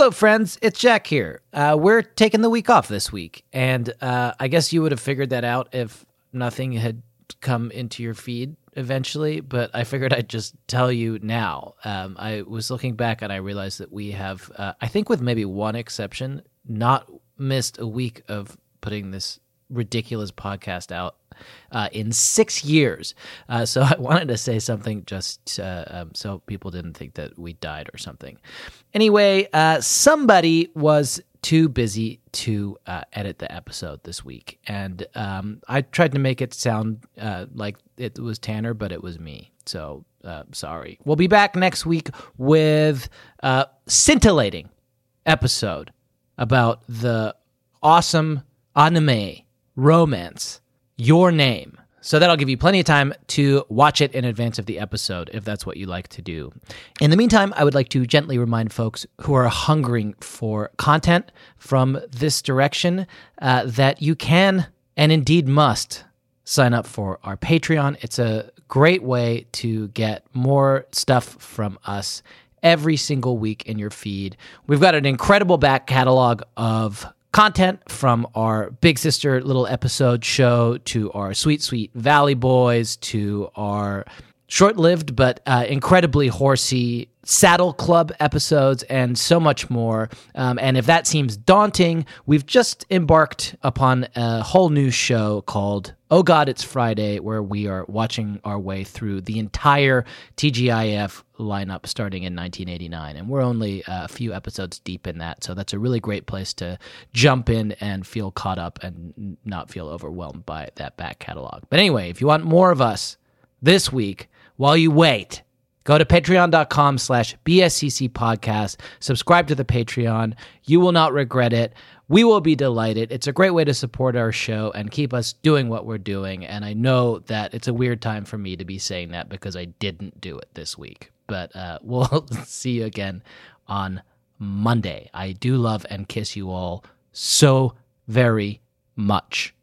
Hello, friends. It's Jack here. Uh, we're taking the week off this week, and uh, I guess you would have figured that out if nothing had come into your feed eventually. But I figured I'd just tell you now. Um, I was looking back and I realized that we have, uh, I think, with maybe one exception, not missed a week of putting this ridiculous podcast out uh, in six years. Uh, so I wanted to say something just uh, um, so people didn't think that we died or something. Anyway, uh, somebody was too busy to uh, edit the episode this week. And um, I tried to make it sound uh, like it was Tanner, but it was me. So sorry. We'll be back next week with a scintillating episode about the awesome anime romance your name. So that'll give you plenty of time to watch it in advance of the episode if that's what you like to do. In the meantime, I would like to gently remind folks who are hungering for content from this direction uh, that you can and indeed must sign up for our Patreon. It's a great way to get more stuff from us every single week in your feed. We've got an incredible back catalog of content from our Big Sister little episode show to our Sweet Sweet Valley Boys to our short lived but uh, incredibly horsey Saddle Club episodes and so much more. Um, and if that seems daunting, we've just embarked upon a whole new show called Oh God, It's Friday, where we are watching our way through the entire TGIF lineup starting in 1989. And we're only a few episodes deep in that. So that's a really great place to jump in and feel caught up and not feel overwhelmed by that back catalog. But anyway, if you want more of us this week, while you wait, Go to patreon.com slash BSCC podcast. Subscribe to the Patreon. You will not regret it. We will be delighted. It's a great way to support our show and keep us doing what we're doing. And I know that it's a weird time for me to be saying that because I didn't do it this week. But uh, we'll see you again on Monday. I do love and kiss you all so very much.